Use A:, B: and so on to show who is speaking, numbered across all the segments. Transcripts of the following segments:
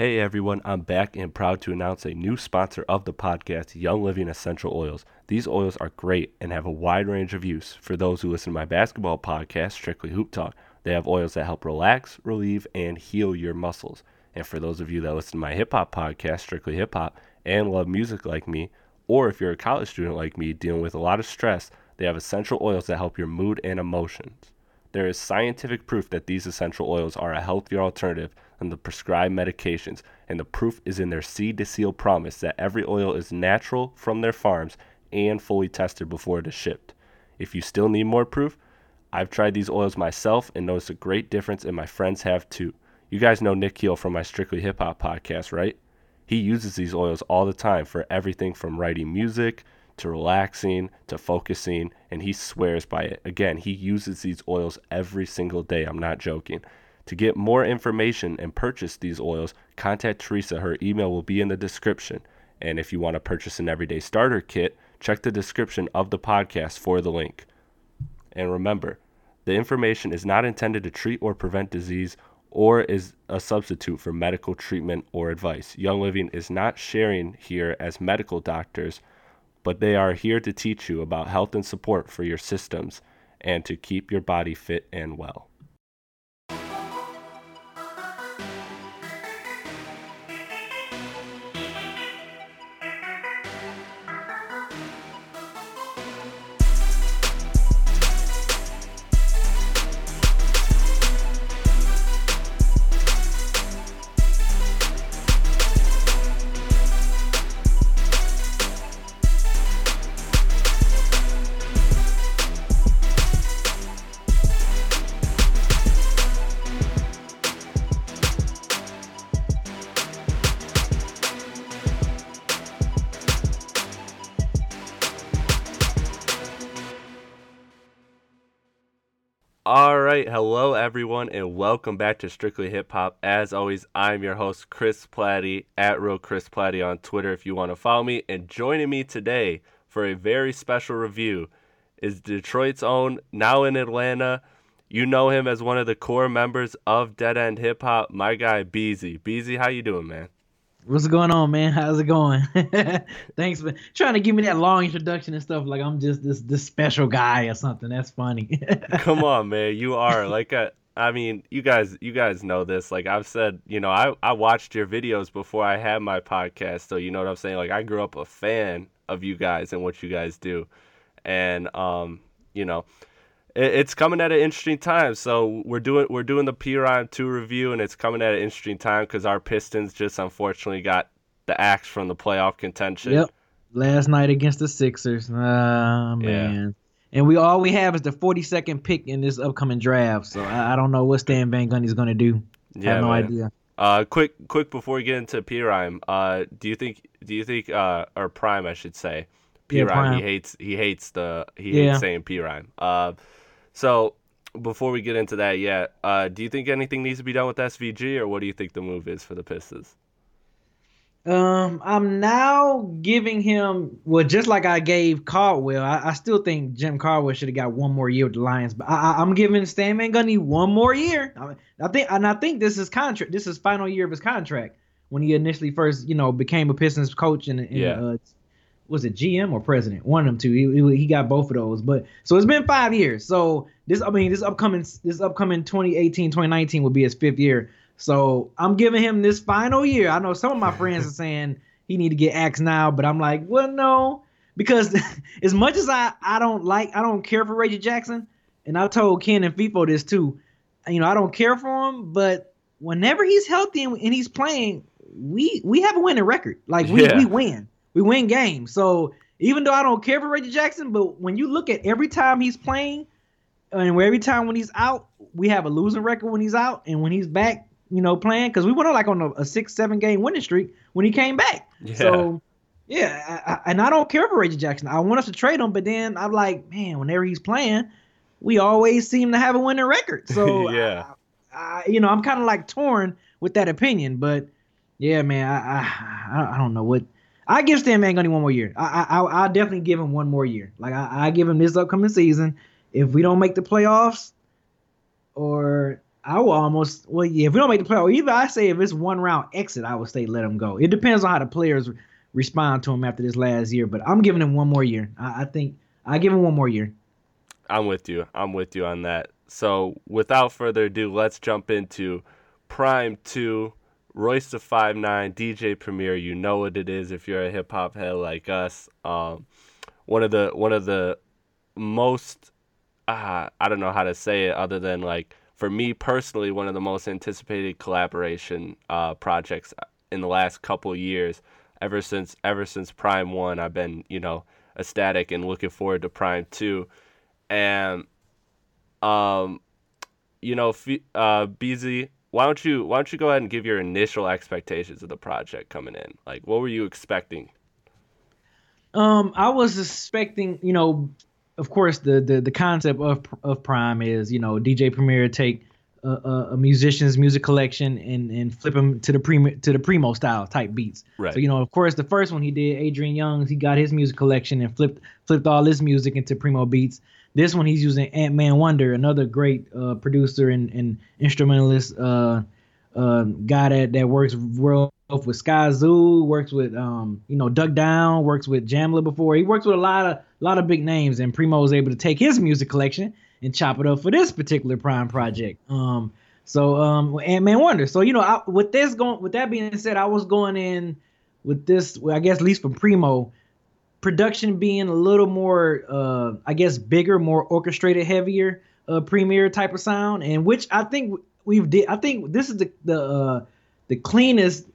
A: Hey everyone, I'm back and proud to announce a new sponsor of the podcast, Young Living Essential Oils. These oils are great and have a wide range of use. For those who listen to my basketball podcast, Strictly Hoop Talk, they have oils that help relax, relieve, and heal your muscles. And for those of you that listen to my hip hop podcast, Strictly Hip Hop, and love music like me, or if you're a college student like me dealing with a lot of stress, they have essential oils that help your mood and emotions. There is scientific proof that these essential oils are a healthier alternative than the prescribed medications, and the proof is in their seed to seal promise that every oil is natural from their farms and fully tested before it is shipped. If you still need more proof, I've tried these oils myself and noticed a great difference, and my friends have too. You guys know Nick Keel from my Strictly Hip Hop podcast, right? He uses these oils all the time for everything from writing music to relaxing to focusing, and he swears by it. Again, he uses these oils every single day. I'm not joking. To get more information and purchase these oils, contact Teresa. Her email will be in the description. And if you want to purchase an everyday starter kit, check the description of the podcast for the link. And remember, the information is not intended to treat or prevent disease or is a substitute for medical treatment or advice. Young Living is not sharing here as medical doctors but they are here to teach you about health and support for your systems and to keep your body fit and well. Everyone, and welcome back to Strictly Hip Hop. As always, I'm your host Chris Platte at Real Chris Platte on Twitter if you want to follow me. And joining me today for a very special review is Detroit's own, now in Atlanta. You know him as one of the core members of Dead End Hip Hop, my guy Beezy. Beezy, how you doing, man?
B: What's going on, man? How's it going? Thanks for trying to give me that long introduction and stuff. Like I'm just this this special guy or something. That's funny.
A: Come on, man. You are like a. I mean, you guys, you guys know this. Like I've said, you know, I I watched your videos before I had my podcast, so you know what I'm saying. Like I grew up a fan of you guys and what you guys do, and um, you know, it's coming at an interesting time. So we're doing we're doing the PRhyme two review, and it's coming at an interesting time because our Pistons just unfortunately got the axe from the playoff contention.
B: Yep, last night against the Sixers. Ah man. Yeah. And we all we have is the 42nd pick in this upcoming draft. So I, I don't know what Stan Van Gundy's going to do. Yeah, I have no man. idea.
A: Uh, quick, quick before we get into P Rhyme, uh, do you think, do you think, uh, or Prime, I should say, P Rhyme, yeah, he hates, he hates the, he yeah. hates saying P Rhyme. Uh, so before we get into that yet, uh, do you think anything needs to be done with SVG, or what do you think the move is for the Pistons?
B: Um, I'm now giving him well, just like I gave Caldwell. I, I still think Jim Caldwell should have got one more year with the Lions, but I, am giving Stan Van Gundy one more year. I, I think, and I think this is contract. This is final year of his contract when he initially first, you know, became a Pistons coach and, in yeah. uh, was it GM or president? One of them two. He, he got both of those. But so it's been five years. So this, I mean, this upcoming this upcoming 2018 2019 will be his fifth year. So I'm giving him this final year. I know some of my friends are saying he need to get axed now, but I'm like, well, no, because as much as I I don't like I don't care for Reggie Jackson, and I told Ken and FIFO this too. You know, I don't care for him, but whenever he's healthy and, and he's playing, we we have a winning record. Like we, yeah. we win we win games. So even though I don't care for Reggie Jackson, but when you look at every time he's playing and every time when he's out, we have a losing record when he's out, and when he's back, you know, playing because we went on like on a, a, six, seven game winning streak when he came back. Yeah. So yeah, I, I, and I don't care for Reggie Jackson. I want us to trade him, but then I'm like, man, whenever he's playing, we always seem to have a winning record. So yeah, I, you know, I'm kind of like torn with that opinion, but yeah, man, I I, I don't know what I give Stan Van Gundy one more year. I I I definitely give him one more year. Like I, I give him this upcoming season. If we don't make the playoffs, or I, will almost well yeah. If we don't make the playoff, either I say if it's one round exit, I would say let him go. It depends on how the players respond to him after this last year. But I'm giving him one more year. I, I think I give him one more year.
A: I'm with you. I'm with you on that. So without further ado, let's jump into PRhyme Two. Royce the Five Nine, DJ Premier. You know what it is if you're a hip hop head like us. Um, one of the one of the most uh, I don't know how to say it other than like for me personally one of the most anticipated collaboration uh, projects in the last couple years. Ever since ever since PRhyme 1 I've been you know ecstatic and looking forward to PRhyme 2 and um you know uh Beezy why don't you why don't you go ahead and give your initial expectations of the project coming in? Like what were you expecting?
B: Um I was expecting you know of course, the the the concept of of PRhyme is you know DJ Premier take a, a, a musician's music collection and and flip them to the primo to the primo style type beats. Right. So you know, of course, the first one he did, Adrian Younges, he got his music collection and flipped flipped all his music into primo beats. This one he's using Antman Wonder, another great uh, producer and, and instrumentalist uh, uh, guy that that works real with Skyzoo, works with um, you know Duck Down, works with Jamla before. He works with a lot of a lot of big names, and Primo was able to take his music collection and chop it up for this particular PRhyme project. Um, so um, Antman Wonder. So you know, I, with this going, with that being said, I was going in with this, I guess, at least from Primo, production being a little more, uh, I guess, bigger, more orchestrated, heavier, uh, premiere type of sound, and which I think we've did. I think this is the the uh, the cleanest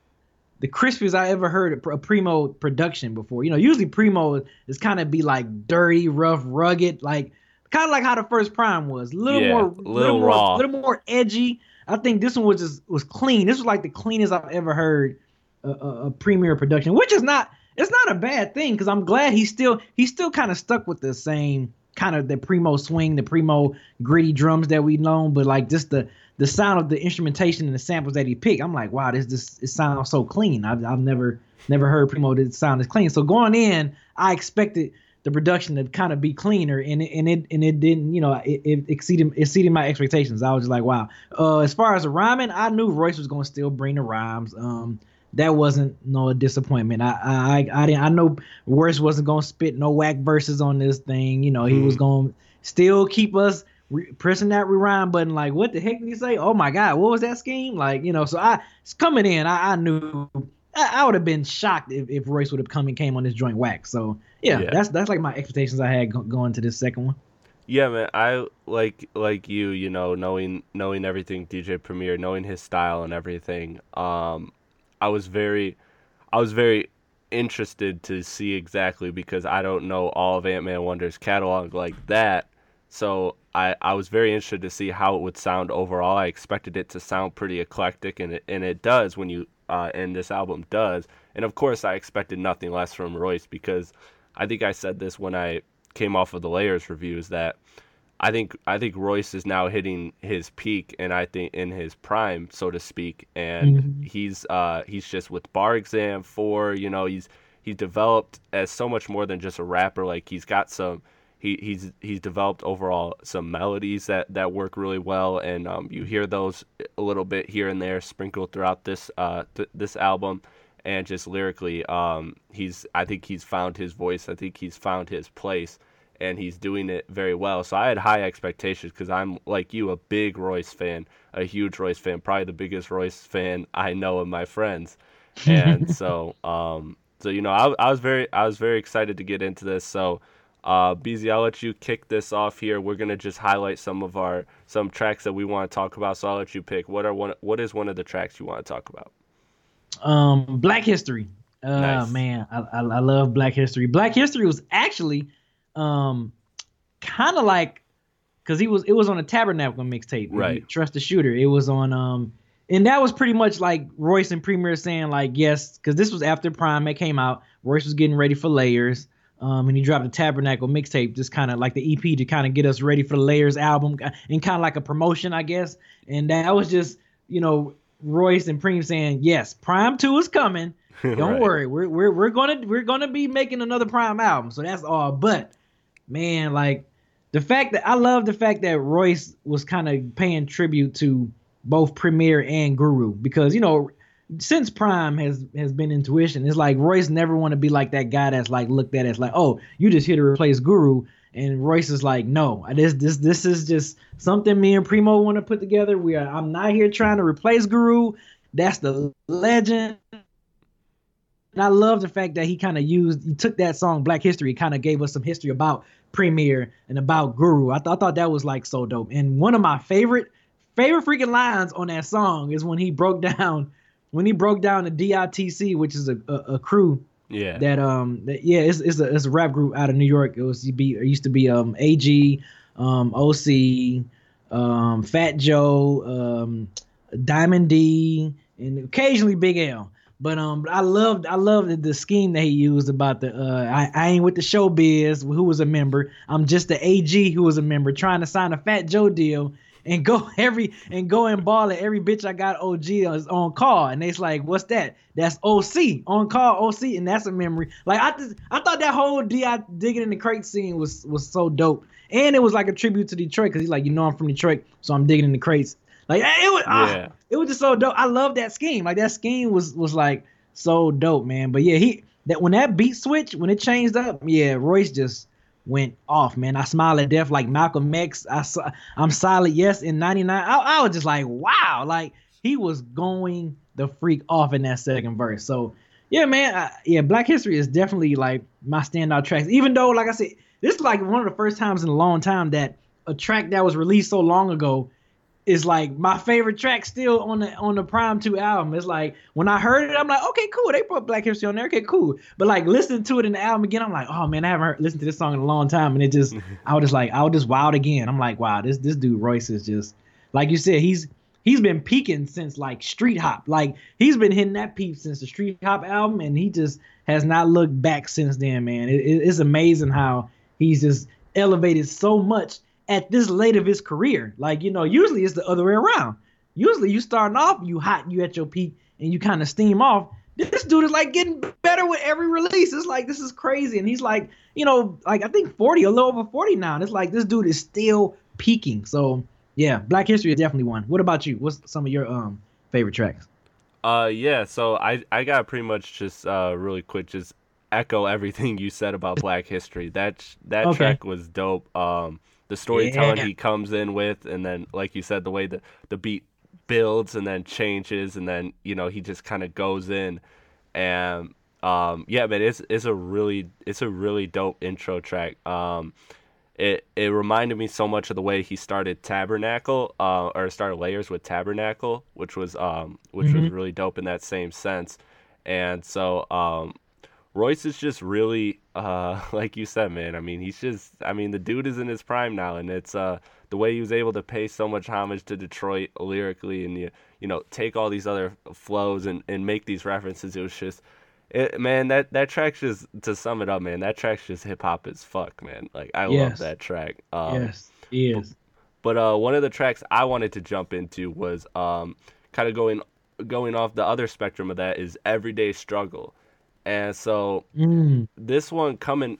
B: the crispiest I ever heard a Primo production before. You know, usually Primo is kind of be like dirty, rough, rugged, like kind of like how the first PRhyme was, a little yeah, more, little, little raw, a little more edgy. I think this one was just was clean. This was like the cleanest I've ever heard a, a, a premiere production, which is not it's not a bad thing because I'm glad he's still he's still kind of stuck with the same kind of the primo swing, the primo gritty drums that we know, but like just the the sound of the instrumentation and the samples that he picked, I'm like, wow, this this it sounds so clean. I've, I've never never heard primo that sound as clean. So going in, I expected the production to kind of be cleaner, and it, and it and it didn't, you know, it, it exceeded exceeded my expectations. I was just like, wow. Uh, as far as the rhyming, I knew Royce was gonna still bring the rhymes. Um, that wasn't no disappointment. I I I didn't I know Royce wasn't gonna spit no whack verses on this thing. You know, he mm. was gonna still keep us re- pressing that rewind button, like, what the heck did he say? Oh my God, what was that scheme? Like, you know, so I, it's coming in, I, I knew, I, I, would have been shocked if, if Royce would have come and came on this joint wax. So yeah, yeah, that's that's like my expectations I had go- going to this second one.
A: Yeah, man. I like like you, you know, knowing knowing everything DJ Premier, knowing his style and everything. Um, I was very, I was very interested to see exactly because I don't know all of Antman Wonder's catalog like that. So I, I was very interested to see how it would sound overall. I expected it to sound pretty eclectic, and it, and it does when you uh, and this album does. And of course, I expected nothing less from Royce because I think I said this when I came off of the Layers reviews that I think I think Royce is now hitting his peak, and I think in his prime, so to speak. And mm-hmm. he's uh, he's just with Bar Exam Four. You know, he's he's developed as so much more than just a rapper. Like he's got some he, he's he's developed overall some melodies that, that work really well, and um, you hear those a little bit here and there sprinkled throughout this uh, th- this album, and just lyrically, um, he's I think he's found his voice. I think he's found his place, and he's doing it very well. So I had high expectations because I'm like you, a big Royce fan, a huge Royce fan, probably the biggest Royce fan I know of my friends, and so um, so you know I, I was very I was very excited to get into this. So uh, Beezy, I'll let you kick this off here. We're gonna just highlight some of our some tracks that we want to talk about. So I'll let you pick. What are one? What is one of the tracks you want to talk about?
B: Um, Black History. Uh, nice. man, I, I, I love Black History. Black History was actually, um, kind of like, cause he was it was on a Tabernacle mixtape.
A: Right.
B: Trust the Shooter. It was on um. And that was pretty much like Royce and Premier saying like yes, because this was after PRhyme it came out. Royce was getting ready for Layers. Um, and he dropped a Tabernacle mixtape, just kind of like the EP to kind of get us ready for the Layers album, and kind of like a promotion, I guess. And that was just, you know, Royce and Preem saying, "Yes, PRhyme Two is coming. Don't right. worry, we're we're we're gonna we're gonna be making another PRhyme album." So that's all. But man, like the fact that I love the fact that Royce was kind of paying tribute to both Premier and Guru because you know since PRhyme has has been intuition, it's like Royce never want to be like that guy that's like looked at as like, oh, you just here to replace Guru, and Royce is like, no, this this this is just something me and Primo want to put together. We are I'm not here trying to replace Guru. That's the legend. And I love the fact that he kind of used, he took that song Black History, kind of gave us some history about Premier and about Guru. I, th- I thought that was like so dope. And one of my favorite, favorite freaking lines on that song is when he broke down, when he broke down the DITC, which is a, a, a crew.
A: Yeah.
B: That um that, yeah it's, it's a it's a rap group out of New York. It was it used to be um AG, um OC, um Fat Joe, um Diamond D, and occasionally Big L. But um, I loved I loved the, the scheme that he used about the uh, I, I ain't with the showbiz who was a member. I'm just the AG who was a member trying to sign a Fat Joe deal and go every and go and ball at every bitch I got OG is on call. And they's like, what's that? That's OC on call OC, and that's a memory. Like I just I thought that whole Di digging in the crate scene was was so dope, and it was like a tribute to Detroit because he's like, you know, I'm from Detroit, so I'm digging in the crates. Like it was, ah, it was just so dope. I love that scheme. Like that scheme was was like so dope, man. But yeah, he that when that beat switch when it changed up, yeah, Royce just went off, man. I smile at death like Malcolm X. I I'm solid, yes, in '99. I, I was just like, wow, like he was going the freak off in that second verse. So yeah, man, I, yeah, Black History is definitely like my standout tracks. Even though, like I said, this is like one of the first times in a long time that a track that was released so long ago is like my favorite track still on the on the PRhyme Two album. It's like when I heard it, I'm like, okay, cool. They put Black History on there. Okay, cool. But like listening to it in the album again, I'm like, oh man, I haven't heard, listened to this song in a long time, and it just, I was just like, I was just wild again. I'm like, wow, this this dude Royce is just, like you said, he's he's been peaking since like Street Hop. Like he's been hitting that peak since the Street Hop album, and he just has not looked back since then, man. It, it, it's amazing how he's just elevated so much at this late of his career. Like, you know, usually it's the other way around. Usually you starting off, you hot, you at your peak, and you kind of steam off. This dude is like getting better with every release. It's like this is crazy. And he's like, you know, like I think 40, a little over 40 now. And it's like this dude is still peaking. So yeah, Black History is definitely one. What about you? What's some of your um favorite tracks?
A: Uh yeah, so I I got pretty much just uh really quick just echo everything you said about Black History. That that okay. track was dope. Um the storytelling yeah. he comes in with, and then like you said, the way the the beat builds and then changes, and then you know he just kind of goes in, and um, yeah, man, it's it's a really it's a really dope intro track. Um, it it reminded me so much of the way he started Tabernacle, uh, or started Layers with Tabernacle, which was um, which mm-hmm. was really dope in that same sense. And so um, Royce is just really, uh, like you said, man. I mean, he's just, I mean, the dude is in his prime now, and it's uh, the way he was able to pay so much homage to Detroit lyrically, and you, you know, take all these other flows and, and make these references. It was just, it, man, that that track's just to sum it up, man. That track's just hip hop as fuck, man. Like I yes. love that track.
B: Um, yes, he is.
A: But, but uh, one of the tracks I wanted to jump into was um, kind of going going off the other spectrum of that is Everyday Struggle and so mm. this one coming,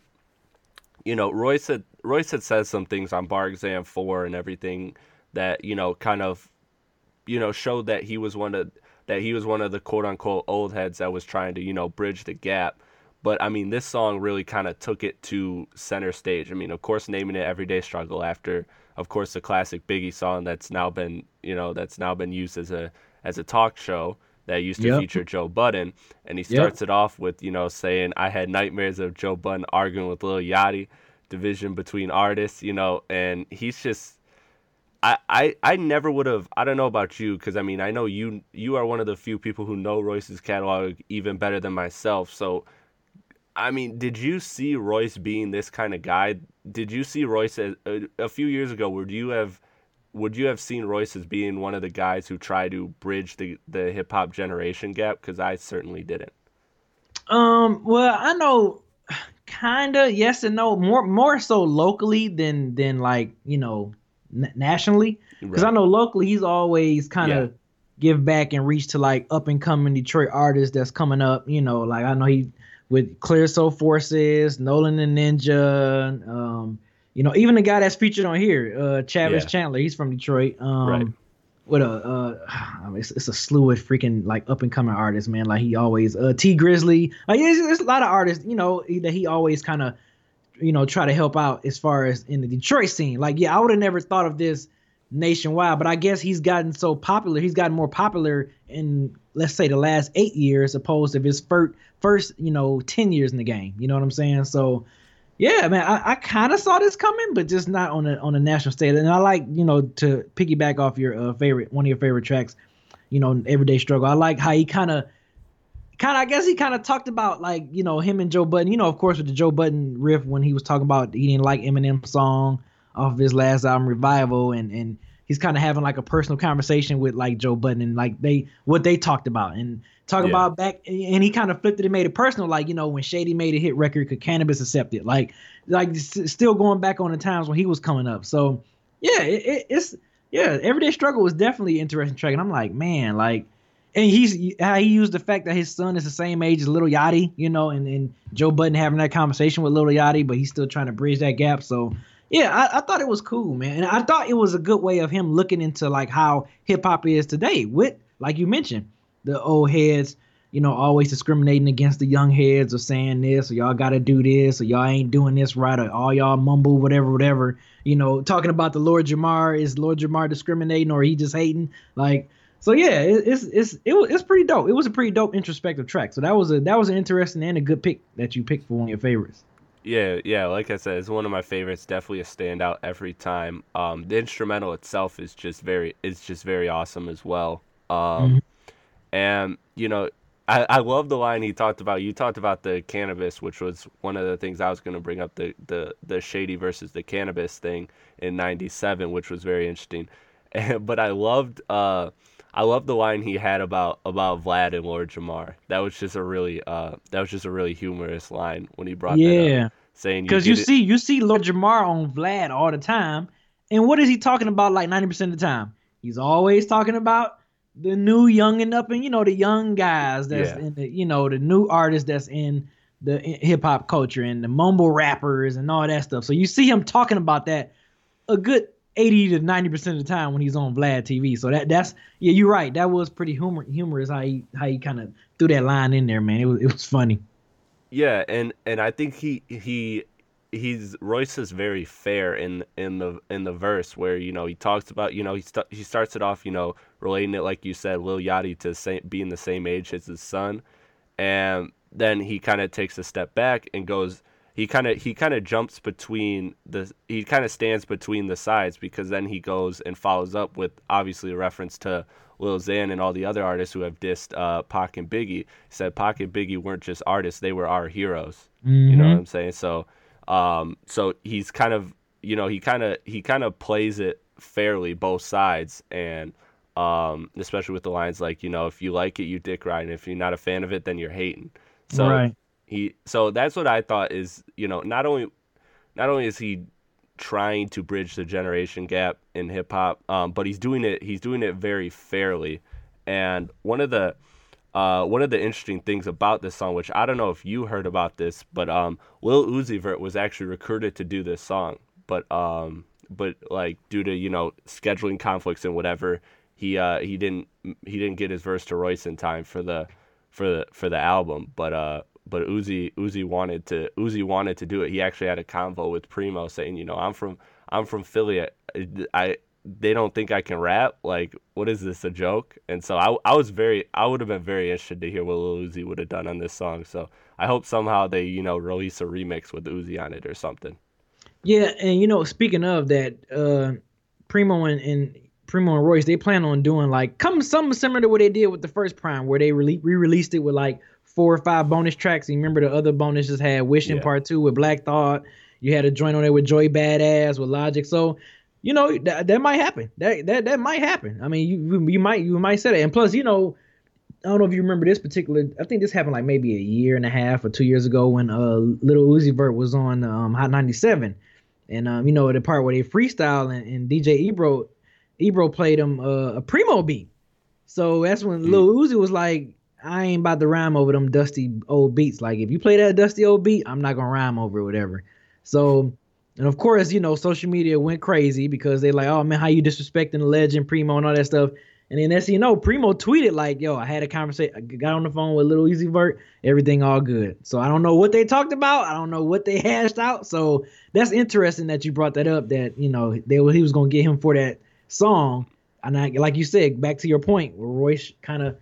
A: you know, Royce had Royce had said some things on Bar Exam Four and everything that you know kind of, you know, showed that he was one of that he was one of the quote unquote old heads that was trying to you know bridge the gap. But I mean, this song really kind of took it to center stage. I mean, of course, naming it "Everyday Struggle" after, of course, the classic Biggie song that's now been you know that's now been used as a as a talk show that used to yep. feature Joe Budden, and he starts yep. it off with you know saying, "I had nightmares of Joe Budden arguing with Lil Yachty, division between artists," you know, and he's just. I, I, I never would have I don't know about you because I mean I know you you are one of the few people who know Royce's catalog even better than myself so I mean did you see Royce being this kind of guy did you see Royce as, a, a few years ago would you have would you have seen Royce as being one of the guys who try to bridge the the hip hop generation gap? Because I certainly didn't.
B: Um. Well, I know, kinda yes and no. More more so locally than than like you know n- nationally. Because right. I know locally he's always kind of yeah. give back and reach to like up and coming Detroit artists that's coming up. You know, like I know he with Clear Soul Forces, Nolan the Ninja. Um, you know, even the guy that's featured on here, uh, Chavis yeah. Chandler, he's from Detroit. Um, right. with a uh, I mean, it's, it's, a slew of freaking like up and coming artists, man. Like he always uh Tee Grizzley. Like there's, there's a lot of artists, you know, that he always kind of you know try to help out as far as in the Detroit scene. Like yeah, I would have never thought of this nationwide, but I guess he's gotten so popular. He's gotten more popular in let's say the last eight years opposed to his first first you know ten years in the game. You know what I'm saying? So yeah, man, I, I kind of saw this coming, but just not on a on a national stage. And I like, you know, to piggyback off your uh, favorite one of your favorite tracks, you know, Everyday Struggle. I like how he kind of, kind of, I guess he kind of talked about like, you know, him and Joe Budden. You know, of course, with the Joe Budden riff when he was talking about he didn't like Eminem song off of his last album, Revival, and and he's kind of having like a personal conversation with like Joe Budden and like they what they talked about and talk yeah. about back and he kind of flipped it and made it personal like you know when Shady made a hit record could Canibus accept it? Like like still going back on the times when he was coming up. So yeah it, it, it's yeah everyday struggle was definitely an interesting track and I'm like man like and he's how he used the fact that his son is the same age as Little Yachty you know and and Joe Budden having that conversation with Little Yachty but he's still trying to bridge that gap. So yeah, I, I, thought it was cool, man. And I thought it was a good way of him looking into like how hip hop is today with, like you mentioned, the old heads, you know, always discriminating against the young heads or saying this or y'all gotta do this or y'all ain't doing this right or all y'all mumble, whatever, whatever. You know, talking about the Lord Jamar, is Lord Jamar discriminating or he just hating? Like so yeah, it, it's it's it it's pretty dope. It was a pretty dope introspective track. So that was a that was an interesting and a good pick that you picked for one of your favorites.
A: Yeah, yeah. Like I said, it's one of my favorites. Definitely a standout every time. Um, the instrumental itself is just very, it's just very awesome as well. Um, mm-hmm. and you know, I, I love the line he talked about. You talked about the Canibus, which was one of the things I was going to bring up the, the the shady versus the Canibus thing in '97, which was very interesting. And, but I loved uh, I love the line he had about about Vlad and Lord Jamar. That was just a really uh that was just a really humorous line when he brought yeah. that up. Saying
B: because you, you see you see Lord Jamar on Vlad all the time, and what is he talking about like ninety percent of the time? He's always talking about the new young and up and you know the young guys that's yeah. in the you know the new artists that's in the hip hop culture and the mumble rappers and all that stuff. So you see him talking about that a good 80 to 90 percent of the time when he's on Vlad TV. So that that's yeah, you're right. That was pretty humor humorous how he how he kind of threw that line in there, man. It was it was funny.
A: Yeah, and and I think he he he's Royce is very fair in in the in the verse where you know he talks about you know he st- he starts it off you know relating it like you said Lil Yachty to being the same age as his son, and then he kind of takes a step back and goes he kind of he kind of jumps between the he kind of stands between the sides because then he goes and follows up with obviously a reference to Lil Xan and all the other artists who have dissed uh, Pac and Biggie. He said Pac and Biggie weren't just artists; they were our heroes. Mm-hmm. You know mm-hmm. what I'm saying? So, um, so he's kind of you know he kind of he kind of plays it fairly both sides and. Um, especially with the lines like, you know, if you like it, you dick ride, and if you're not a fan of it, then you're hating. So right. He so that's what I thought is you know not only not only is he trying to bridge the generation gap in hip hop, um, but he's doing it he's doing it very fairly. And one of the uh, one of the interesting things about this song, which I don't know if you heard about this, but um, Lil Uzi Vert was actually recruited to do this song, but um, but like due to you know scheduling conflicts and whatever, he uh, he didn't he didn't get his verse to Royce in time for the for the for the album. But uh, but Uzi Uzi wanted to Uzi wanted to do it. He actually had a convo with Primo saying, you know, I'm from I'm from Philly. I, they don't think I can rap. Like, what is this a joke? And so I I was very I would have been very interested to hear what Lil Uzi would have done on this song. So I hope somehow they you know release a remix with Uzi on it or something.
B: Yeah, and you know, speaking of that, uh, Primo and, and Primo and Royce, they plan on doing like come something similar to what they did with the first PRhyme, where they re released it with like four or five bonus tracks. You remember the other bonuses had Wishing yeah. Part Two with Black Thought. You had a joint on there with Joey Badass with Logic. So, you know that that might happen. That that that might happen. I mean, you you might you might say that. And plus, you know, I don't know if you remember this particular. I think this happened like maybe a year and a half or two years ago when uh Little Uzi Vert was on um, Hot 97, and um you know the part where they freestyle and, and DJ Ebro Ebro played him uh, a primo beat. So that's when mm. Lil Uzi was like, I ain't about to rhyme over them dusty old beats. Like if you play that dusty old beat, I'm not gonna rhyme over it, whatever. So And of course, you know, social media went crazy because they like, oh man, how you disrespecting the legend Primo and all that stuff. And then as you know, Primo tweeted like, "Yo, I had a conversation, I got on the phone with Little Uzi Vert, everything all good." So I don't know what they talked about, I don't know what they hashed out. So that's interesting that you brought that up. That you know they he was gonna get him for that song, and I, like you said, back to your point, where Royce kind of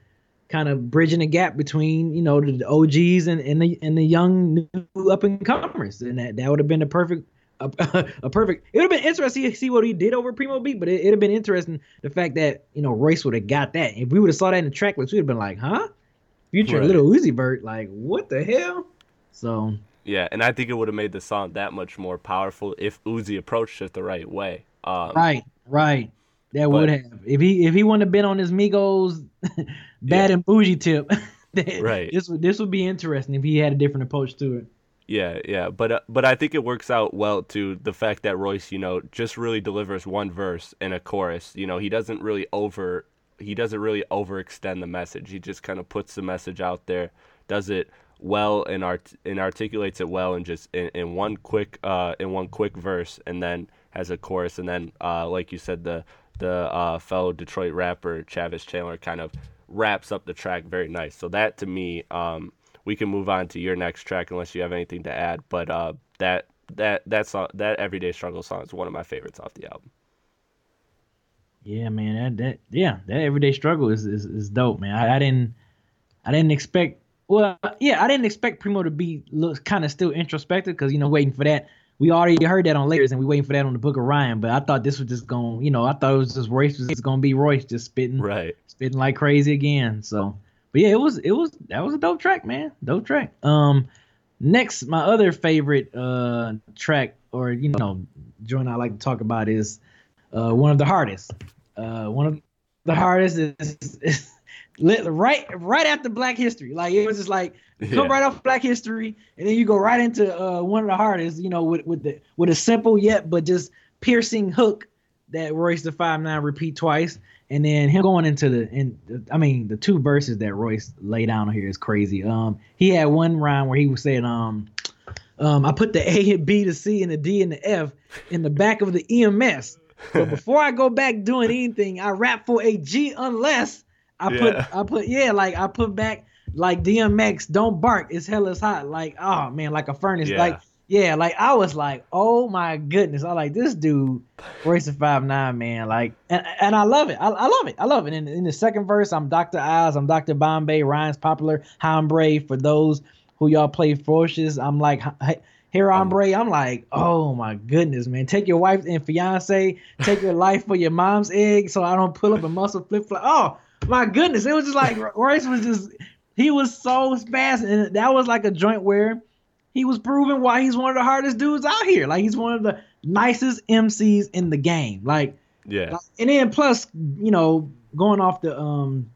B: kind of bridging the gap between you know the OGs and, and the and the young new up and comers, and that that would have been the perfect a, a perfect. It would have been interesting to see what he did over Primo beat, but it would have been interesting the fact that you know Royce would have got that. If we would have saw that in the track list, we'd have been like, huh? Future right. Little Uzi Vert, like what the hell? So
A: yeah, and I think it would have made the song that much more powerful if Uzi approached it the right way. Um,
B: right, right. That but, would have if he if he wouldn't have been on his Migos bad yeah. and bougie tip.
A: right.
B: This would this would be interesting if he had a different approach to it.
A: Yeah, yeah, but uh, but I think it works out well to the fact that Royce, you know, just really delivers one verse and a chorus. You know, he doesn't really over he doesn't really overextend the message. He just kind of puts the message out there, does it well and art and articulates it well and just in, in one quick uh in one quick verse and then has a chorus and then uh like you said the the uh fellow Detroit rapper Chavis Chandler kind of wraps up the track very nice. So that to me um we can move on to your next track unless you have anything to add. But uh, that that that song, that everyday struggle song is one of my favorites off the album.
B: Yeah, man, that that yeah, that everyday struggle is is, is dope, man. I, I didn't I didn't expect. Well, yeah, I didn't expect Primo to be kind of still introspective because you know waiting for that. We already heard that on layers, and we waiting for that on the Book of Ryan. But I thought this was just going, you know, I thought it was just Royce was going to be Royce just spitting,
A: right,
B: spitting like crazy again. So but yeah, it was it was that was a dope track, man. Dope track. Um, next, my other favorite uh track or you know joint I like to talk about is uh one of the hardest. Uh, one of the hardest is, is, is right right after Black History. Like it was just like yeah. come right off Black History, and then you go right into uh, one of the hardest. You know, with with the with a simple yet but just piercing hook that Royce the Five Nine repeat twice, and then him going into the and I mean the two verses that Royce laid down here is crazy. Um, he had one rhyme where he was saying, um, um, I put the A and B, the C, and the D and the F in the back of the EMS. But before I go back doing anything, I rap for a G unless I yeah. put I put yeah like I put back like DMX, don't bark, it's hell is hot. Like oh man, like a furnace. Yeah. Like yeah, like I was like, oh my goodness, I like this dude, Royce Five Nine, man, like, and and I love it, I, I love it, I love it. In, in the second verse, I'm Dr. Oz, I'm Dr. Bombay, Ryan's popular Hombre. For those who y'all play Forces, I'm like, here Hombre, I'm like, oh my goodness, man, take your wife and fiance, take your life for your mom's egg, so I don't pull up a muscle flip flop. Oh my goodness, it was just like Royce was just, he was so fast, and that was like a joint where he was proving why he's one of the hardest dudes out here. Like he's one of the nicest MCs in the game. Like
A: yeah.
B: And then plus, you know, going off the um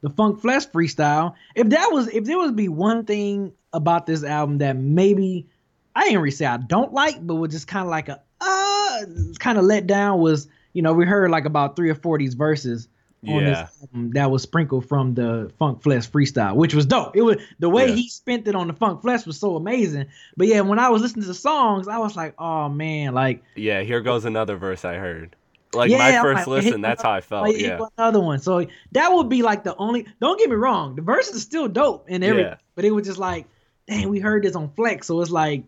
B: the Funk Flex freestyle, if that was if there would be one thing about this album that maybe I ain't really say I don't like, but was just kind of like a uh kind of let down was, you know, we heard like about three or four of these verses on yeah. this album that was sprinkled from the Funk Flex freestyle, which was dope. It was the way yeah. he spent it on the Funk Flex was so amazing. But yeah, when I was listening to the songs, I was like, oh man, like
A: yeah, here goes another verse I heard. Like yeah, my first like, listen, that's how I felt. Like, yeah,
B: another one. So that would be like the only. Don't get me wrong, the verses are still dope and everything, yeah. but it was just like, dang, we heard this on Flex, so it's like,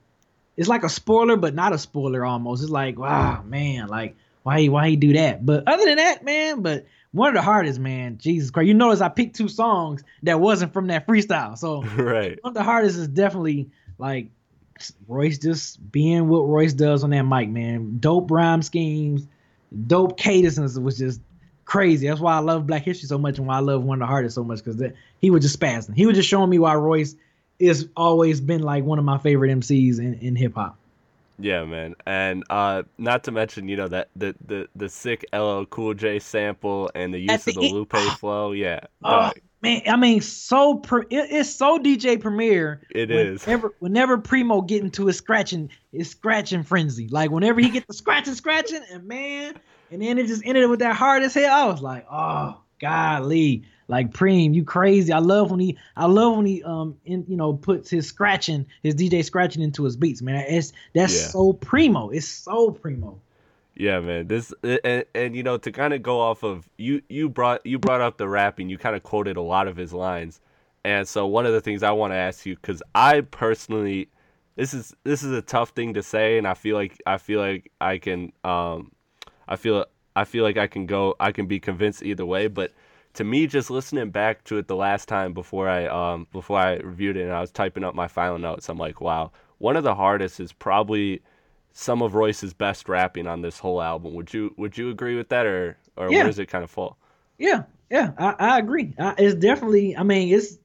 B: it's like a spoiler, but not a spoiler almost. It's like, wow, man, like why why he do that? But other than that, man, but one of the hardest, man. Jesus Christ. You notice I picked two songs that wasn't from that freestyle. So
A: right.
B: one of the hardest is definitely like Royce just being what Royce does on that mic, man. Dope rhyme schemes, dope cadences was just crazy. That's why I love Black History so much and why I love one of the hardest so much because he was just spazzing. He was just showing me why Royce is always been like one of my favorite MCs in, in hip hop.
A: Yeah, man, and uh, not to mention, you know that the the the sick LL Cool J sample and the use of the, Lupe flow. Yeah,
B: oh, man, I mean, so pre- it, it's so DJ Premier.
A: It
B: whenever, is. whenever, Whenever Primo get into his scratching, his scratching frenzy, like whenever he get the scratching, scratching, and man, and then it just ended with that hard as hell. I was like, oh golly, Like Preem, you crazy. I love when he I love when he um in, you know puts his scratching, his DJ scratching into his beats, man. It's that's yeah. so primo. It's so primo.
A: Yeah, man. This and, and you know to kind of go off of you you brought you brought up the rapping. You kind of quoted a lot of his lines, and so one of the things I want to ask you because I personally this is this is a tough thing to say, and I feel like I feel like I can um I feel I feel like I can go I can be convinced either way, but to me just listening back to it the last time before I um before I reviewed it and I was typing up my final notes, I'm like, wow, one of the hardest is probably some of Royce's best rapping on this whole album. Would you would you agree with that, or or yeah. where does it kind of fall?
B: Yeah, yeah, I, I agree. I, it's definitely. I mean, it's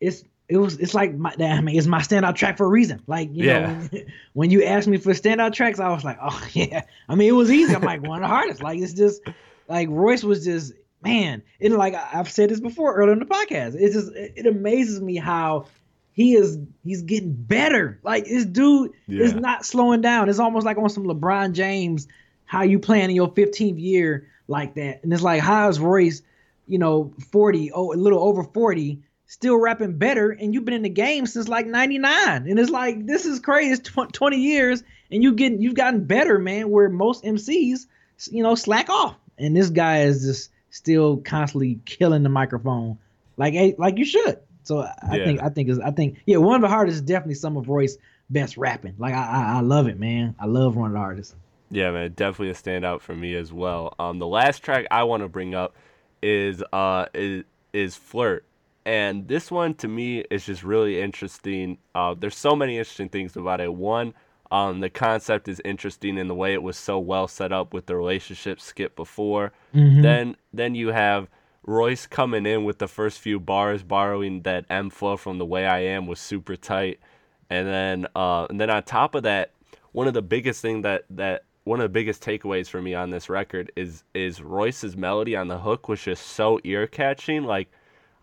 B: it's it was it's like my I mean it's my standout track for a reason. Like you yeah. know when, when, you asked me for standout tracks, I was like, oh yeah. I mean it was easy. I'm like one of the hardest. Like it's just like Royce was just man. And like I've said this before earlier in the podcast. It just it amazes me how he is he's getting better. Like this dude yeah. is not slowing down. It's almost like on some LeBron James, how you playing in your 15th year like that. And it's like how is Royce, you know, 40, oh, a little over 40, still rapping better, and you've been in the game since like 99. And it's like this is crazy. It's tw- 20 years, and you get you've gotten better, man. Where most MCs, you know, slack off, and this guy is just still constantly killing the microphone, like like you should. So I yeah. think I think is I think yeah one of the hardest is definitely some of Roy's best rapping. Like I, I, I love it, man. I love one of the artists.
A: Yeah, man, definitely a standout for me as well. Um, the last track I want to bring up is uh is is flirt, and this one to me is just really interesting. Uh, there's so many interesting things about it. One, um, the concept is interesting in the way it was so well set up with the relationship skip before. Mm-hmm. Then then you have Royce coming in with the first few bars, borrowing that M flow from the way I am was super tight, and then uh, and then on top of that, one of the biggest thing that that one of the biggest takeaways for me on this record is is Royce's melody on the hook was just so ear catching. Like,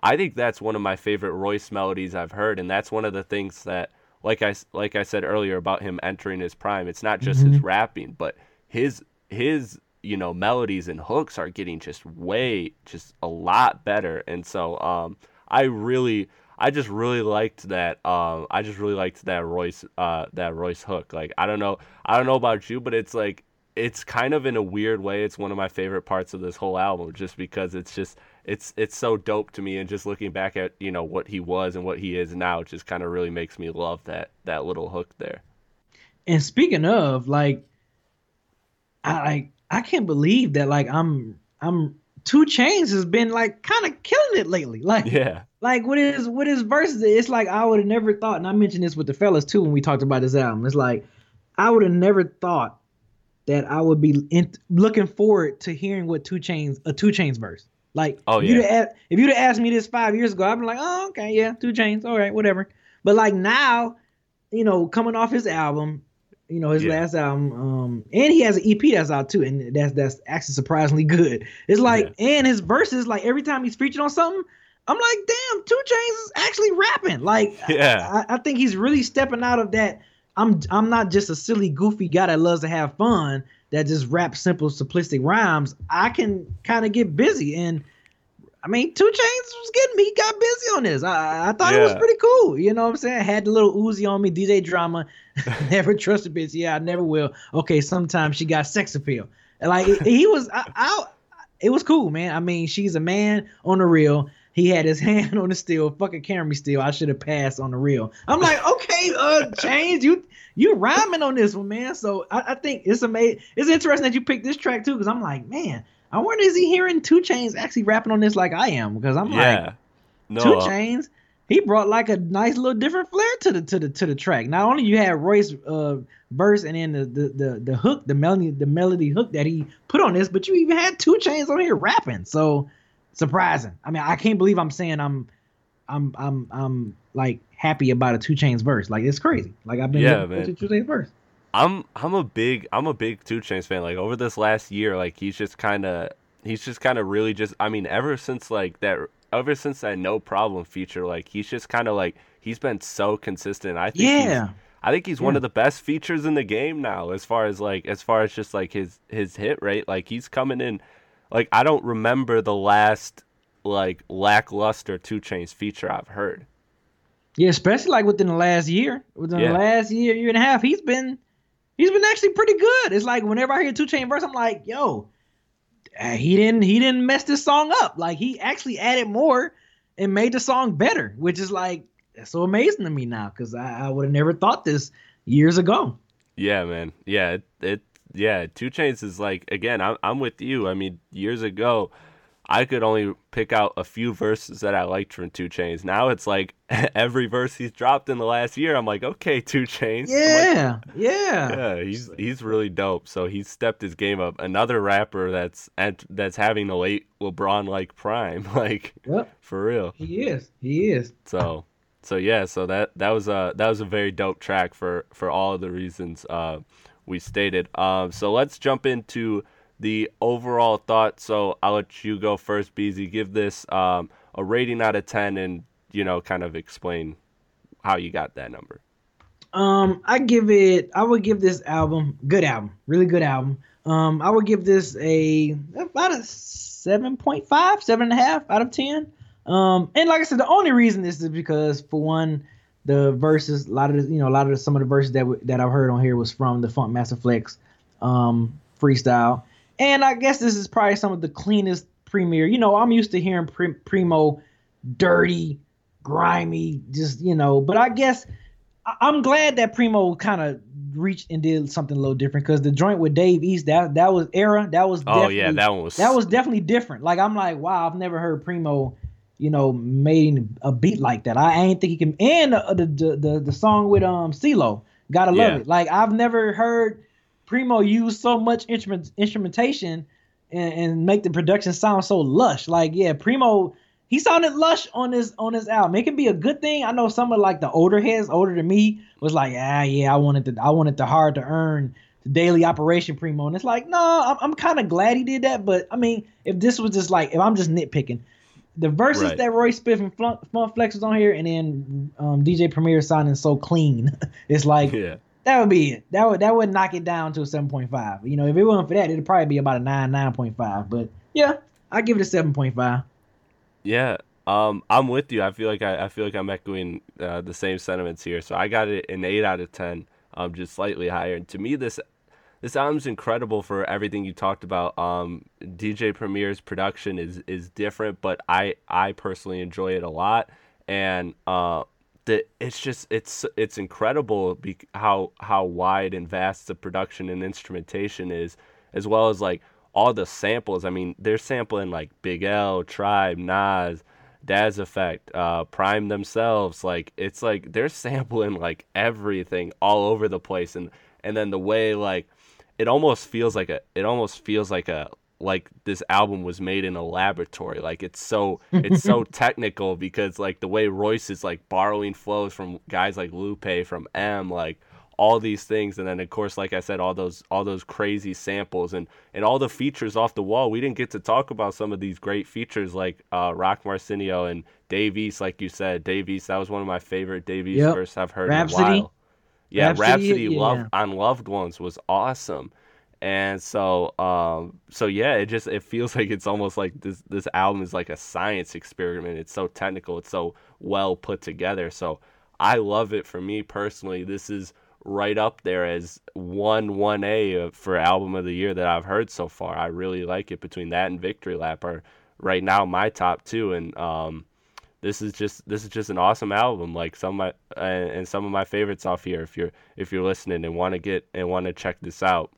A: I think that's one of my favorite Royce melodies I've heard, and that's one of the things that, like I like I said earlier about him entering his prime. It's not just mm-hmm. his rapping, but his his you know melodies and hooks are getting just way just a lot better and so um i really i just really liked that um i just really liked that royce uh that royce hook like i don't know i don't know about you but it's like it's kind of in a weird way it's one of my favorite parts of this whole album just because it's just it's it's so dope to me and just looking back at you know what he was and what he is now just kind of really makes me love that that little hook there
B: and speaking of like i like I can't believe that like I'm I'm 2 Chainz has been like kind of killing it lately. Like
A: yeah,
B: like what is what is verses? It's like I would have never thought, and I mentioned this with the fellas too when we talked about this album. It's like I would have never thought that I would be in, looking forward to hearing what 2 Chainz a 2 Chainz verse. Like oh yeah, you'd if you'd have asked me this five years ago, I'd be like, oh okay, yeah, 2 Chainz, all right, whatever. But like now, you know, coming off his album, you know his yeah. last album um and he has an ep that's out too and that's that's actually surprisingly good it's like yeah. and his verses like every time he's featured on something i'm like damn 2 Chainz is actually rapping like yeah I, I, think he's really stepping out of that i'm i'm not just a silly goofy guy that loves to have fun that just raps simple simplistic rhymes i can kind of get busy and I mean, 2 Chainz was getting me. He got busy on this. I, I thought yeah. it was pretty cool. You know what I'm saying? Had the little Uzi on me, DJ drama. never trust a bitch. Yeah, I never will. Okay, sometimes she got sex appeal. Like he was, I, I, it was cool, man. I mean, she's a man on the real. He had his hand on the steel, fucking camera steel. I should have passed on the real. I'm like, okay, uh, Chainz, you you rhyming on this one, man. So I, I think it's amazing. It's interesting that you picked this track too, because I'm like, man, I wonder is he hearing 2 Chainz actually rapping on this like I am? Because I'm yeah. like, no. 2 Chainz, he brought like a nice little different flair to the to the to the track. Not only you had Royce uh, verse and then the, the the the hook, the melody the melody hook that he put on this, but you even had 2 Chainz on here rapping. So surprising. I mean, I can't believe I'm saying I'm I'm I'm I'm like happy about a 2 Chainz verse. Like it's crazy. Like I've been
A: yeah, man.
B: 2 Chainz verse.
A: I'm I'm a big I'm a big 2 Chainz fan. Like over this last year, like he's just kind of he's just kind of really just. I mean, ever since like that, ever since that No Problem feature, like he's just kind of like he's been so consistent. I think yeah. I think he's yeah. one of the best features in the game now, as far as like as far as just like his his hit rate. Like he's coming in, like I don't remember the last like lackluster 2 Chainz feature I've heard.
B: Yeah, especially like within the last year, within yeah. the last year, year and a half, he's been he's been actually pretty good. It's like whenever I hear 2 Chain verse, I'm like, yo, uh, he didn't he didn't mess this song up. Like he actually added more and made the song better, which is like that's so amazing to me now because I, I would have never thought this years ago.
A: Yeah, man. Yeah, it, it yeah. 2 Chainz is like again. I'm I'm with you. I mean, years ago, I could only pick out a few verses that I liked from 2 Chainz. Now it's like every verse he's dropped in the last year, I'm like, okay, 2 Chainz.
B: Yeah, like, yeah,
A: yeah. He's he's really dope. So he's stepped his game up. Another rapper that's at, that's having a late LeBron like prime, like yep. for real.
B: He is. He is.
A: So so yeah, so that that was a that was a very dope track for for all of the reasons uh, we stated. Um, so let's jump into the overall thought. So I'll let you go first, Beezy. Give this um, a rating out of ten, and you know, kind of explain how you got that number.
B: Um, I give it. I would give this album good album, really good album. Um, I would give this a about a 7.5, seven and a half out of ten. Um, and like I said, the only reason this is because for one, the verses, a lot of the, you know, a lot of the, some of the verses that w- that I've heard on here was from the Funkmaster Flex um, freestyle, and I guess this is probably some of the cleanest Premier. You know, I'm used to hearing Primo dirty, grimy, just you know. But I guess I- am glad that Primo kind of reached and did something a little different because the joint with Dave East that that was era that was
A: oh yeah that one was
B: that was definitely different. Like I'm like wow I've never heard Primo you know made a beat like that. I ain't think he can and the the the, the song with um CeeLo gotta love yeah. it. Like I've never heard Primo use so much instrument instrumentation and, and make the production sound so lush. Like yeah, Primo he sounded lush on this on this album. It can be a good thing. I know some of like the older heads, older than me, was like, ah, yeah, I wanted to, I wanted the hard to earn the daily operation primo, and it's like, no, I'm, I'm kind of glad he did that. But I mean, if this was just like, if I'm just nitpicking, the verses right. that Roy Spiff and Funk Flex was on here, and then um, DJ Premier sounding so clean, it's like, yeah that would be it. That would that would knock it down to a seven point five. You know, if it wasn't for that, it'd probably be about a nine, nine point five. But yeah, I give it a seven point five.
A: Yeah, um, I'm with you. I feel like I, I feel like I'm echoing uh, the same sentiments here. So I got it an eight out of ten, um, just slightly higher. And to me, this this album's incredible for everything you talked about. Um, DJ Premier's production is is different, but I I personally enjoy it a lot. And uh, it's just it's it's incredible how how wide and vast the production and instrumentation is, as well as like all the samples. I mean, they're sampling like Big L, Tribe, Nas, Das EFX, uh, PRhyme themselves. Like it's like they're sampling like everything all over the place, and and then the way like it almost feels like a it almost feels like a like this album was made in a laboratory. Like it's so it's so technical because like the way Royce is like borrowing flows from guys like Lupe from M, like all these things, and then of course, like I said, all those all those crazy samples and and all the features off the wall. We didn't get to talk about some of these great features like uh, Roc Marciano and Dave East, like you said, Dave East. That was one of my favorite Dave East yep. verses I've heard Rapsody. in a while. Yeah, Rapsody, Rapsody yeah. Love on Loved Ones was awesome and so um so yeah it just it feels like it's almost like this this album is like a science experiment. It's so technical. It's so well put together. So i love it for me personally. This is right up there as one 1a for album of the year that i've heard so far. I really like it. Between that and victory lap are right now my top two. And um this is just this is just an awesome album. Like some of my and some of my favorites off here if you're if you're listening and want to get and want to check this out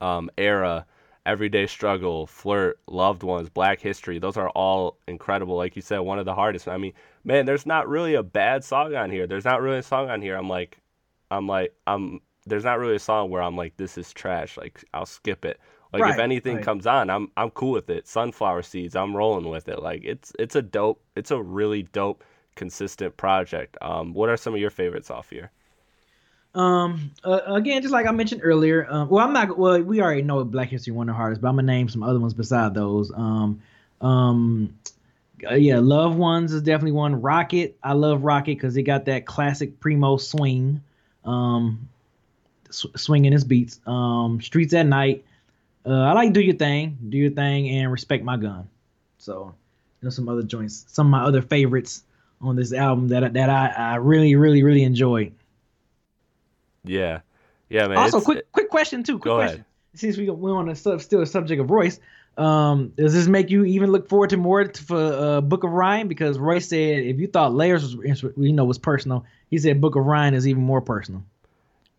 A: um, era, everyday struggle, flirt, loved ones, Black History. Those are all incredible. Like you said, one of the hardest. I mean, man, there's not really a bad song on here. There's not really a song on here. I'm like, I'm like, I'm. There's not really a song where I'm like, this is trash. Like, I'll skip it. Like, right, if anything right. comes on, I'm I'm cool with it. Sunflower Seeds, I'm rolling with it. Like, it's it's a dope. It's a really dope, consistent project. Um, what are some of your favorites off here?
B: Um, uh, again, just like I mentioned earlier, um, well, I'm not. Well, we already know Black History one of the hardest, but I'm gonna name some other ones beside those. Um, um, uh, yeah, Loved Ones is definitely one. Rocket, I love Rocket because it got that classic primo swing, um, sw- swinging his beats. Um, Streets at Night, uh, I like Do Your Thing, Do Your Thing, and Respect My Gun. So you know some other joints, some of my other favorites on this album that that I, I really really really enjoyed.
A: Yeah, yeah, man.
B: Also, quick quick question too. Quick
A: Go
B: question.
A: ahead.
B: Since we we're on the sub, still a subject of Royce, um, does this make you even look forward to more t- for uh, Book of Ryan? Because Royce said if you thought Layers was you know was personal, he said Book of Ryan is even more personal.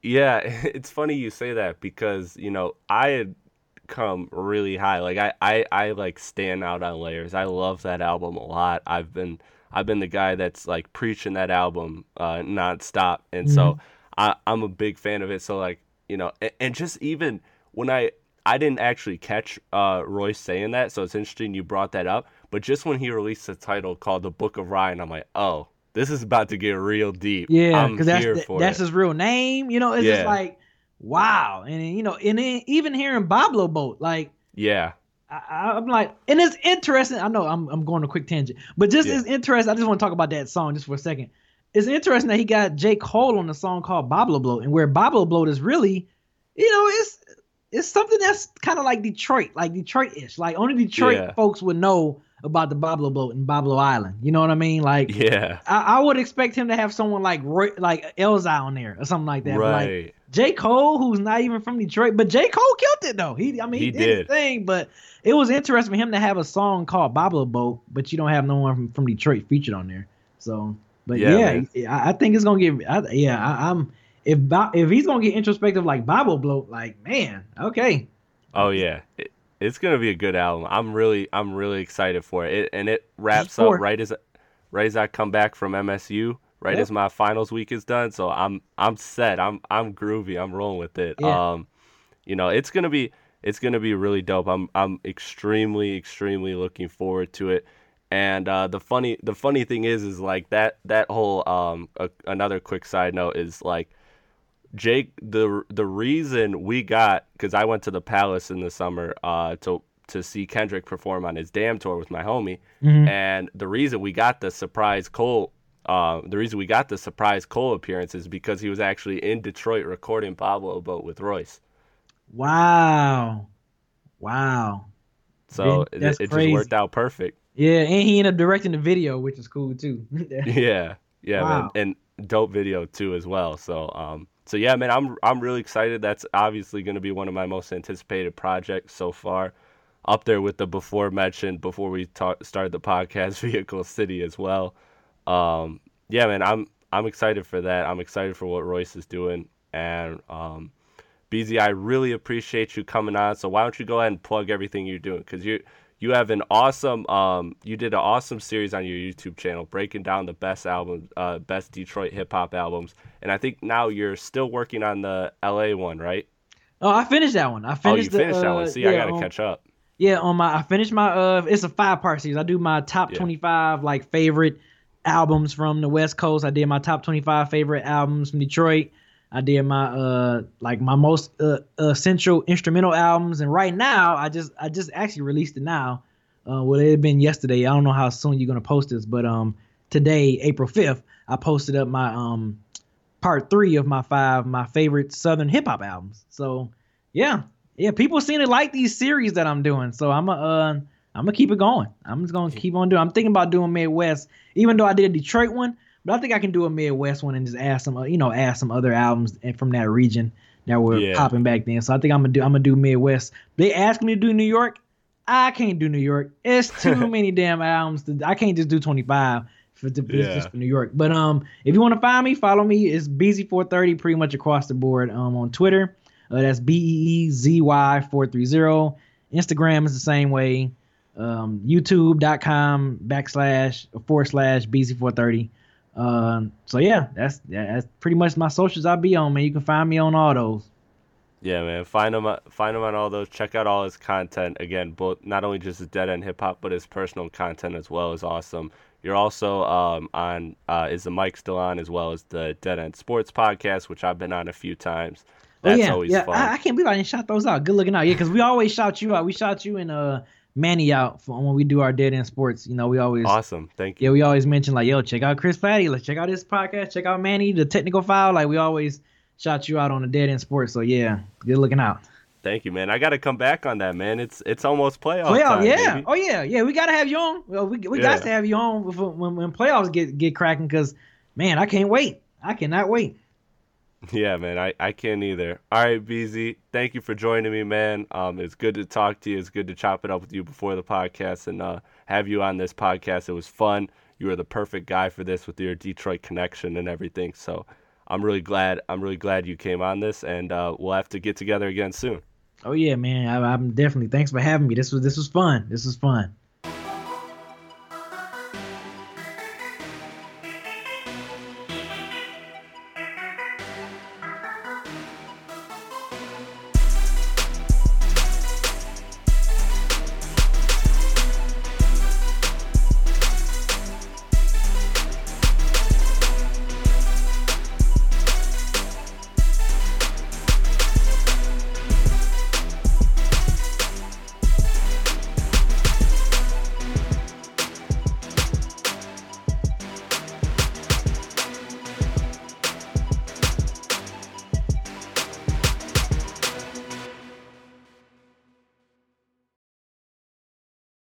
A: Yeah, it's funny you say that because you know I had come really high. Like I, I, I like stand out on layers. I love that album a lot. I've been I've been the guy that's like preaching that album uh, nonstop, and so I, I'm a big fan of it. So like you know, and, and just even when I I didn't actually catch uh, Royce saying that, so it's interesting you brought that up. But just when he released a title called The Book of Ryan, I'm like, oh, this is about to get real deep.
B: Yeah, because that's
A: here
B: th-
A: for
B: that's
A: it.
B: his real name. You know, it's
A: Yeah.
B: just like wow, and you know, and then even hearing Boblo Boat, like
A: yeah,
B: I, I'm like, and it's interesting. I know I'm I'm going a quick tangent, but just
A: Yeah.
B: it's interesting. I just want to talk about that song just for a second. It's interesting that he got J Cole on the song called Boblo Boat, and where Boblo Boat is really, you know, it's it's something that's kind of like Detroit, like Detroit-ish. Like only Detroit
A: Yeah.
B: folks would know about the Boblo Boat and Boblo Island. You know what I mean? Like
A: yeah,
B: I, I would expect him to have someone like Roy, like Elzhi on there or something like that. But, like,
A: right.
B: J. Cole, who's not even from Detroit, but J. Cole killed it though. He, I mean, he,
A: He
B: did, his thing, but it was interesting for him to have a song called Boblo Boat, but you don't have no one from, from Detroit featured on there. So, but
A: Yeah,
B: yeah. I, I think it's gonna get. I, yeah, I, I'm if if he's gonna get introspective like Boblo Boat, like man, okay,
A: Oh yeah, it, it's gonna be a good album. I'm really, I'm really excited for it. it and it wraps up right as, right as I come back from MSU, right
B: Yep.
A: as my finals week is done. So I'm, I'm set. I'm, I'm groovy. I'm rolling with it.
B: Yeah.
A: Um, you know, it's gonna be, it's gonna be really dope. I'm, I'm extremely, extremely looking forward to it. And uh, the funny, the funny thing is, is like that, that whole, um, a, another quick side note is like. Jake, the the reason we got because I went to the Palace in the summer uh, to to see Kendrick perform on his Damn tour with my homie,
B: Mhm.
A: and the reason we got the surprise Cole, uh, the reason we got the surprise Cole appearance is because he was actually in Detroit recording Boblo Boat with Royce.
B: wow, wow,
A: So it, it just worked out perfect.
B: Yeah, and he ended up directing the video, which is cool too.
A: Yeah, yeah, man, and dope video too as well. So, um, so yeah, man, I'm I'm really excited. That's obviously going to be one of my most anticipated projects so far, up there with the before mentioned before we talk, started the podcast, Vehicle City as well. Um, yeah, man, I'm I'm excited for that. I'm excited for what Royce is doing, and um, Beezy, I really appreciate you coming on. So why don't you go ahead and plug everything you're doing? Because you you have an awesome um you did an awesome series on your YouTube channel breaking down the best albums, uh, best Detroit hip hop albums, and I think now you're still working on the LA one, right?
B: oh, I finished that one. I
A: Oh,
B: finished
A: you finished
B: the,
A: that
B: uh,
A: one. See, I gotta
B: on-
A: catch up.
B: Yeah, on my I finished my uh it's a five part series. I do my top
A: Yeah. 25
B: like favorite albums from the West Coast. I did my top 25 favorite albums from Detroit. I did my uh like my most uh, essential instrumental albums and right now I just I just actually released it now. Uh well it had been yesterday. I don't know how soon you're going to post this, but um today, April 5th, I posted up my um part 3 of my five my favorite southern hip hop albums. So, yeah, yeah, people seem to like these series that I'm doing, so I'm a, uh, I'm gonna keep it going. I'm just gonna keep on doing. I'm thinking about doing Midwest, even though I did a Detroit one, but I think I can do a Midwest one and just add some, uh, you know, add some other albums from that region that were
A: Yeah.
B: popping back then. So I think I'm gonna do. I'm gonna do Midwest. They asked me to do New York. I can't do New York. It's too many damn albums. To, I can't just do 25 for, to,
A: Yeah.
B: just for New York. But um, if you want to find me, follow me. It's Beezy430 pretty much across the board. Um, on Twitter, uh, that's B E E Z Y 430. Instagram is the same way. Um, YouTube.com backslash forward slash Beezy430. Um, so yeah, that's yeah, that's pretty much my socials I be on, man. You can find me on all those.
A: Yeah, man. Find him, find him on all those. Check out all his content. Again, both not only just his dead end hip hop, but his personal content as well is awesome. You're also um, on. Uh, is the mic still on as well as the Dead End Sports podcast, which I've been on a few times. That's
B: oh, yeah,
A: always
B: yeah.
A: fun.
B: I, I can't believe I didn't shout those out. Good looking out. Yeah, because we always shout you out. We shout you in uh Manny out for when we do our dead end sports. You know, we always
A: awesome. Thank you.
B: yeah, we always mention like, yo, check out Chris Platte, like check out this podcast, check out Manny, the technical file. Like we always shout you out on the dead end sports. So yeah, good looking out.
A: Thank you, man. I got to come back on that, man. It's it's almost playoff.
B: Playoff,
A: time,
B: yeah.
A: baby.
B: Oh yeah, yeah. We gotta have you on. Well, we we
A: Yeah.
B: got to have you on when when playoffs get get cracking. Cause man, I can't wait. I cannot wait.
A: Yeah, man, I, I can't either. All right, Beezy, thank you for joining me, man. Um, it's good to talk to you. It's good to chop it up with you before the podcast and uh, have you on this podcast. It was fun. You were the perfect guy for this with your Detroit connection and everything. So I'm really glad. I'm really glad you came on this, and uh, we'll have to get together again soon.
B: Oh yeah, man. I, I'm definitely. Thanks for having me. This was this was fun. This was fun.